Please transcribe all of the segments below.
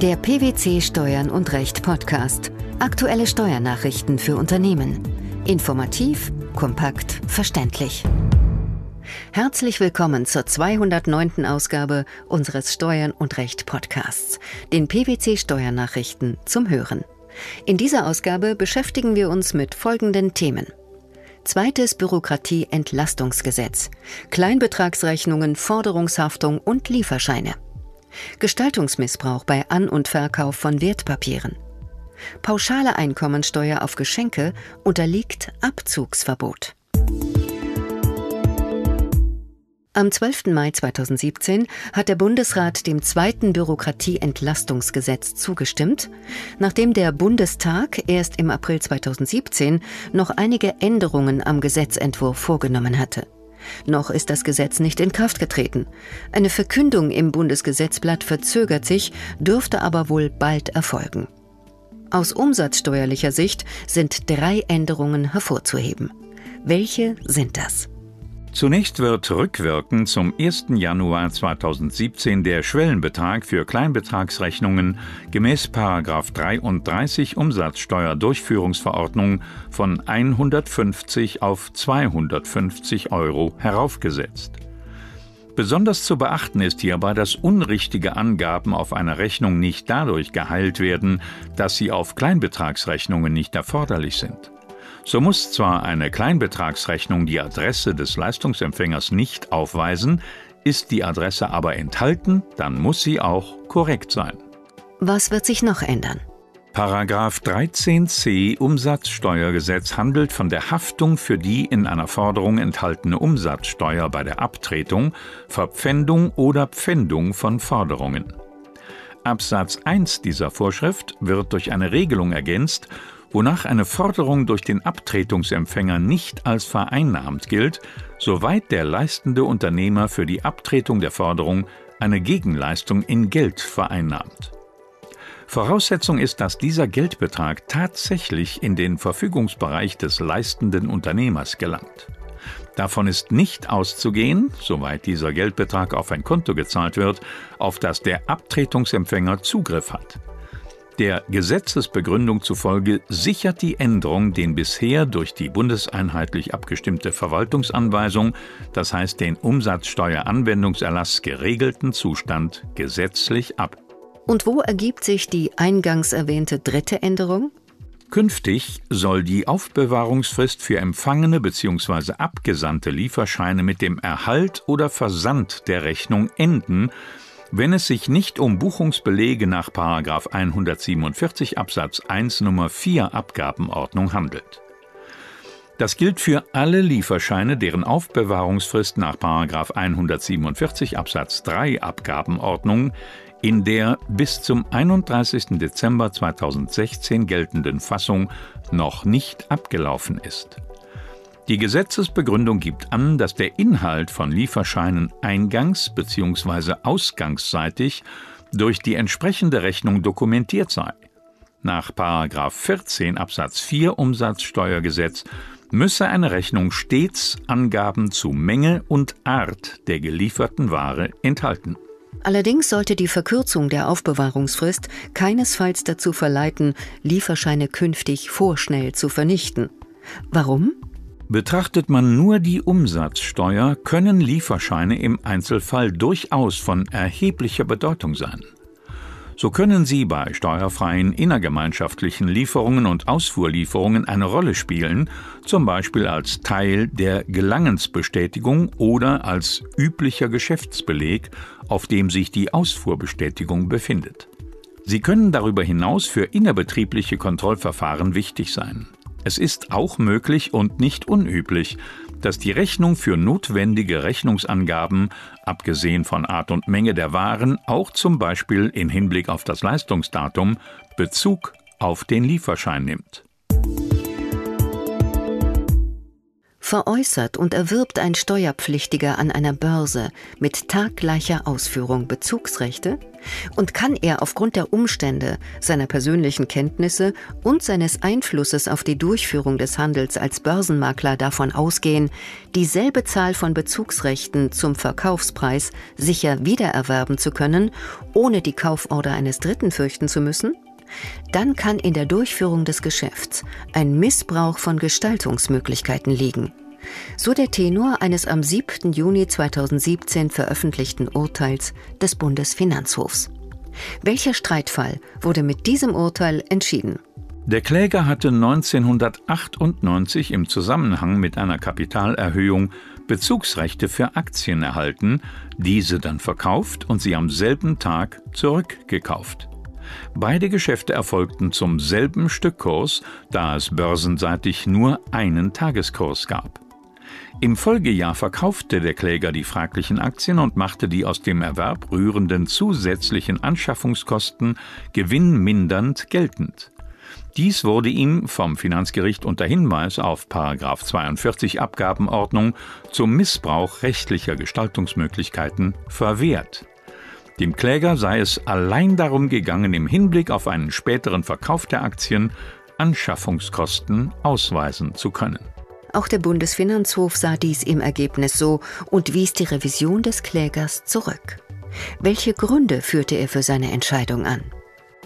Der PwC Steuern und Recht Podcast. Aktuelle Steuernachrichten für Unternehmen. Informativ, kompakt, verständlich. Herzlich willkommen zur 209. Ausgabe unseres Steuern und Recht Podcasts, den PwC Steuernachrichten zum Hören. In dieser Ausgabe beschäftigen wir uns mit folgenden Themen. Zweites Bürokratie-Entlastungsgesetz. Kleinbetragsrechnungen, Forderungshaftung und Lieferscheine. Gestaltungsmissbrauch bei An- und Verkauf von Wertpapieren. Pauschale Einkommensteuer auf Geschenke unterliegt Abzugsverbot. Am 12. Mai 2017 hat der Bundesrat dem zweiten Bürokratieentlastungsgesetz zugestimmt, nachdem der Bundestag erst im April 2017 noch einige Änderungen am Gesetzentwurf vorgenommen hatte. Noch ist das Gesetz nicht in Kraft getreten. Eine Verkündung im Bundesgesetzblatt verzögert sich, dürfte aber wohl bald erfolgen. Aus umsatzsteuerlicher Sicht sind drei Änderungen hervorzuheben. Welche sind das? Zunächst wird rückwirkend zum 1. Januar 2017 der Schwellenbetrag für Kleinbetragsrechnungen gemäß 33 Umsatzsteuerdurchführungsverordnung von 150 auf 250 Euro heraufgesetzt. Besonders zu beachten ist hierbei, dass unrichtige Angaben auf einer Rechnung nicht dadurch geheilt werden, dass sie auf Kleinbetragsrechnungen nicht erforderlich sind. So muss zwar eine Kleinbetragsrechnung die Adresse des Leistungsempfängers nicht aufweisen, ist die Adresse aber enthalten, dann muss sie auch korrekt sein. Was wird sich noch ändern? Paragraph 13c Umsatzsteuergesetz handelt von der Haftung für die in einer Forderung enthaltene Umsatzsteuer bei der Abtretung, Verpfändung oder Pfändung von Forderungen. Absatz 1 dieser Vorschrift wird durch eine Regelung ergänzt, wonach eine Forderung durch den Abtretungsempfänger nicht als vereinnahmt gilt, soweit der leistende Unternehmer für die Abtretung der Forderung eine Gegenleistung in Geld vereinnahmt. Voraussetzung ist, dass dieser Geldbetrag tatsächlich in den Verfügungsbereich des leistenden Unternehmers gelangt. Davon ist nicht auszugehen, soweit dieser Geldbetrag auf ein Konto gezahlt wird, auf das der Abtretungsempfänger Zugriff hat. Der Gesetzesbegründung zufolge sichert die Änderung den bisher durch die bundeseinheitlich abgestimmte Verwaltungsanweisung, das heißt den Umsatzsteueranwendungserlass geregelten Zustand, gesetzlich ab. Und wo ergibt sich die eingangs erwähnte dritte Änderung? Künftig soll die Aufbewahrungsfrist für empfangene bzw. abgesandte Lieferscheine mit dem Erhalt oder Versand der Rechnung enden, wenn es sich nicht um Buchungsbelege nach 147 Absatz 1 Nummer 4 Abgabenordnung handelt. Das gilt für alle Lieferscheine, deren Aufbewahrungsfrist nach 147 Absatz 3 Abgabenordnung in der bis zum 31. Dezember 2016 geltenden Fassung noch nicht abgelaufen ist. Die Gesetzesbegründung gibt an, dass der Inhalt von Lieferscheinen eingangs- bzw. ausgangsseitig durch die entsprechende Rechnung dokumentiert sei. Nach 14 Absatz 4 Umsatzsteuergesetz müsse eine Rechnung stets Angaben zu Menge und Art der gelieferten Ware enthalten. Allerdings sollte die Verkürzung der Aufbewahrungsfrist keinesfalls dazu verleiten, Lieferscheine künftig vorschnell zu vernichten. Warum? Betrachtet man nur die Umsatzsteuer, können Lieferscheine im Einzelfall durchaus von erheblicher Bedeutung sein. So können sie bei steuerfreien innergemeinschaftlichen Lieferungen und Ausfuhrlieferungen eine Rolle spielen, zum Beispiel als Teil der Gelangensbestätigung oder als üblicher Geschäftsbeleg, auf dem sich die Ausfuhrbestätigung befindet. Sie können darüber hinaus für innerbetriebliche Kontrollverfahren wichtig sein. Es ist auch möglich und nicht unüblich, dass die Rechnung für notwendige Rechnungsangaben, abgesehen von Art und Menge der Waren, auch zum Beispiel in Hinblick auf das Leistungsdatum Bezug auf den Lieferschein nimmt. Veräußert und erwirbt ein Steuerpflichtiger an einer Börse mit taggleicher Ausführung Bezugsrechte? Und kann er aufgrund der Umstände, seiner persönlichen Kenntnisse und seines Einflusses auf die Durchführung des Handels als Börsenmakler davon ausgehen, dieselbe Zahl von Bezugsrechten zum Verkaufspreis sicher wiedererwerben zu können, ohne die Kauforder eines Dritten fürchten zu müssen? Dann kann in der Durchführung des Geschäfts ein Missbrauch von Gestaltungsmöglichkeiten liegen. So der Tenor eines am 7. Juni 2017 veröffentlichten Urteils des Bundesfinanzhofs. Welcher Streitfall wurde mit diesem Urteil entschieden? Der Kläger hatte 1998 im Zusammenhang mit einer Kapitalerhöhung Bezugsrechte für Aktien erhalten, diese dann verkauft und sie am selben Tag zurückgekauft. Beide Geschäfte erfolgten zum selben Stückkurs, da es börsenseitig nur einen Tageskurs gab. Im Folgejahr verkaufte der Kläger die fraglichen Aktien und machte die aus dem Erwerb rührenden zusätzlichen Anschaffungskosten gewinnmindernd geltend. Dies wurde ihm vom Finanzgericht unter Hinweis auf 42 Abgabenordnung zum Missbrauch rechtlicher Gestaltungsmöglichkeiten verwehrt. Dem Kläger sei es allein darum gegangen, im Hinblick auf einen späteren Verkauf der Aktien Anschaffungskosten ausweisen zu können. Auch der Bundesfinanzhof sah dies im Ergebnis so und wies die Revision des Klägers zurück. Welche Gründe führte er für seine Entscheidung an?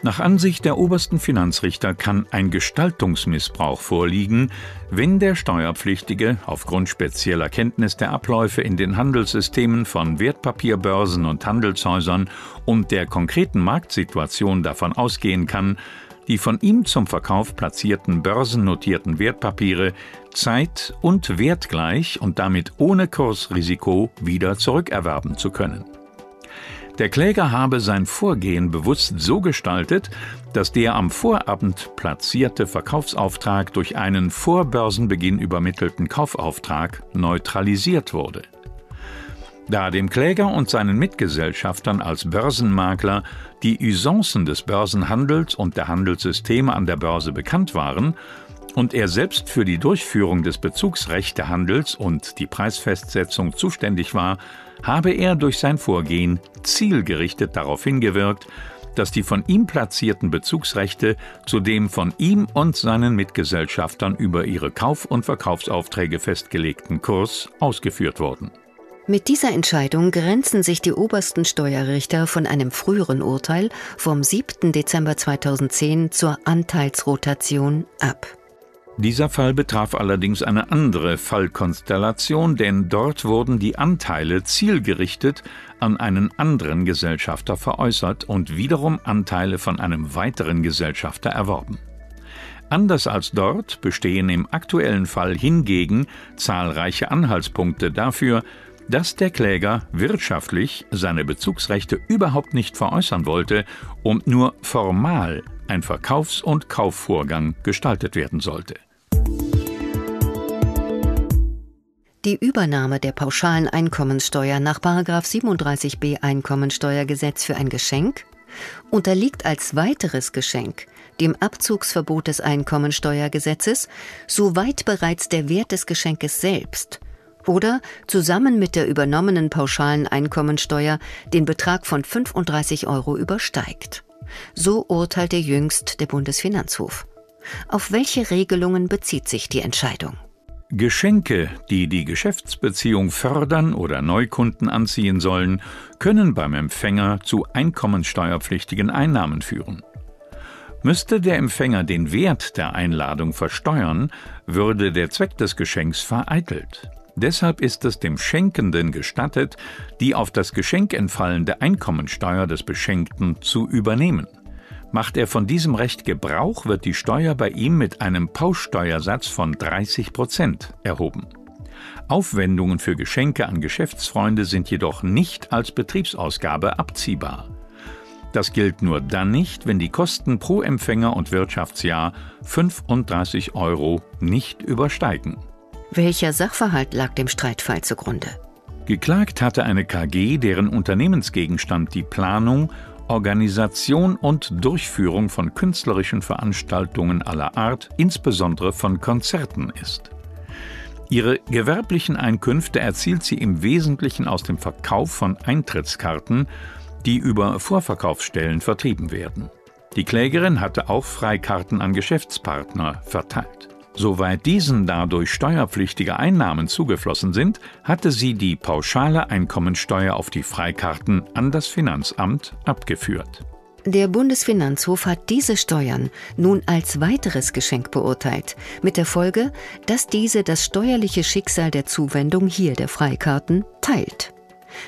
Nach Ansicht der obersten Finanzrichter kann ein Gestaltungsmissbrauch vorliegen, wenn der Steuerpflichtige aufgrund spezieller Kenntnis der Abläufe in den Handelssystemen von Wertpapierbörsen und Handelshäusern und der konkreten Marktsituation davon ausgehen kann, die von ihm zum Verkauf platzierten börsennotierten Wertpapiere zeit- und wertgleich und damit ohne Kursrisiko wieder zurückerwerben zu können. Der Kläger habe sein Vorgehen bewusst so gestaltet, dass der am Vorabend platzierte Verkaufsauftrag durch einen vor Börsenbeginn übermittelten Kaufauftrag neutralisiert wurde. Da dem Kläger und seinen Mitgesellschaftern als Börsenmakler die Usancen des Börsenhandels und der Handelssysteme an der Börse bekannt waren und er selbst für die Durchführung des Bezugsrechtehandels und die Preisfestsetzung zuständig war, habe er durch sein Vorgehen zielgerichtet darauf hingewirkt, dass die von ihm platzierten Bezugsrechte zu dem von ihm und seinen Mitgesellschaftern über ihre Kauf- und Verkaufsaufträge festgelegten Kurs ausgeführt wurden. Mit dieser Entscheidung grenzen sich die obersten Steuerrichter von einem früheren Urteil vom 7. Dezember 2010 zur Anteilsrotation ab. Dieser Fall betraf allerdings eine andere Fallkonstellation, denn dort wurden die Anteile zielgerichtet an einen anderen Gesellschafter veräußert und wiederum Anteile von einem weiteren Gesellschafter erworben. Anders als dort bestehen im aktuellen Fall hingegen zahlreiche Anhaltspunkte dafür, dass der Kläger wirtschaftlich seine Bezugsrechte überhaupt nicht veräußern wollte und nur formal ein Verkaufs- und Kaufvorgang gestaltet werden sollte. Die Übernahme der pauschalen Einkommensteuer nach 37b Einkommensteuergesetz für ein Geschenk unterliegt als weiteres Geschenk dem Abzugsverbot des Einkommensteuergesetzes, soweit bereits der Wert des Geschenkes selbst oder zusammen mit der übernommenen pauschalen Einkommensteuer den Betrag von 35 Euro übersteigt. So urteilte jüngst der Bundesfinanzhof. Auf welche Regelungen bezieht sich die Entscheidung? Geschenke, die die Geschäftsbeziehung fördern oder Neukunden anziehen sollen, können beim Empfänger zu einkommensteuerpflichtigen Einnahmen führen. Müsste der Empfänger den Wert der Einladung versteuern, würde der Zweck des Geschenks vereitelt. Deshalb ist es dem Schenkenden gestattet, die auf das Geschenk entfallende Einkommensteuer des Beschenkten zu übernehmen. Macht er von diesem Recht Gebrauch, wird die Steuer bei ihm mit einem Pauschsteuersatz von 30 Prozent erhoben. Aufwendungen für Geschenke an Geschäftsfreunde sind jedoch nicht als Betriebsausgabe abziehbar. Das gilt nur dann nicht, wenn die Kosten pro Empfänger und Wirtschaftsjahr 35 Euro nicht übersteigen. Welcher Sachverhalt lag dem Streitfall zugrunde? Geklagt hatte eine KG, deren Unternehmensgegenstand die Planung, Organisation und Durchführung von künstlerischen Veranstaltungen aller Art, insbesondere von Konzerten ist. Ihre gewerblichen Einkünfte erzielt sie im Wesentlichen aus dem Verkauf von Eintrittskarten, die über Vorverkaufsstellen vertrieben werden. Die Klägerin hatte auch Freikarten an Geschäftspartner verteilt. Soweit diesen dadurch steuerpflichtige Einnahmen zugeflossen sind, hatte sie die pauschale Einkommensteuer auf die Freikarten an das Finanzamt abgeführt. Der Bundesfinanzhof hat diese Steuern nun als weiteres Geschenk beurteilt, mit der Folge, dass diese das steuerliche Schicksal der Zuwendung hier der Freikarten teilt.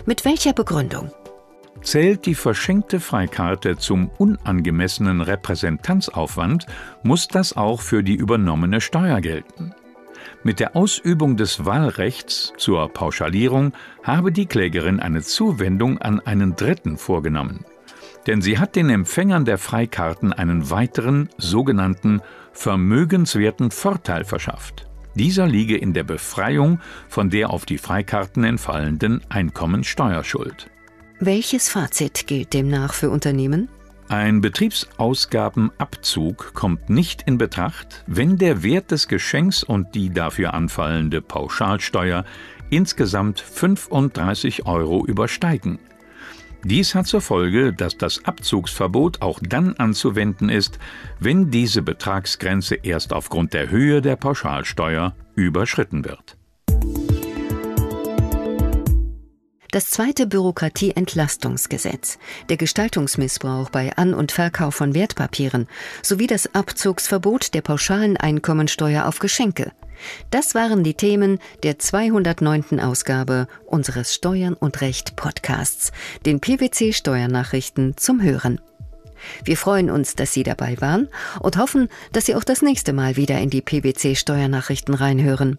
Mit welcher Begründung? Zählt die verschenkte Freikarte zum unangemessenen Repräsentanzaufwand, muss das auch für die übernommene Steuer gelten. Mit der Ausübung des Wahlrechts zur Pauschalierung habe die Klägerin eine Zuwendung an einen Dritten vorgenommen. Denn sie hat den Empfängern der Freikarten einen weiteren, sogenannten vermögenswerten Vorteil verschafft. Dieser liege in der Befreiung von der auf die Freikarten entfallenden Einkommensteuerschuld. Welches Fazit gilt demnach für Unternehmen? Ein Betriebsausgabenabzug kommt nicht in Betracht, wenn der Wert des Geschenks und die dafür anfallende Pauschalsteuer insgesamt 35 Euro übersteigen. Dies hat zur Folge, dass das Abzugsverbot auch dann anzuwenden ist, wenn diese Betragsgrenze erst aufgrund der Höhe der Pauschalsteuer überschritten wird. Das zweite Bürokratieentlastungsgesetz, der Gestaltungsmissbrauch bei An- und Verkauf von Wertpapieren sowie das Abzugsverbot der pauschalen Einkommensteuer auf Geschenke. Das waren die Themen der 209. Ausgabe unseres Steuern und Recht Podcasts, den PwC Steuernachrichten zum Hören. Wir freuen uns, dass Sie dabei waren und hoffen, dass Sie auch das nächste Mal wieder in die PwC Steuernachrichten reinhören.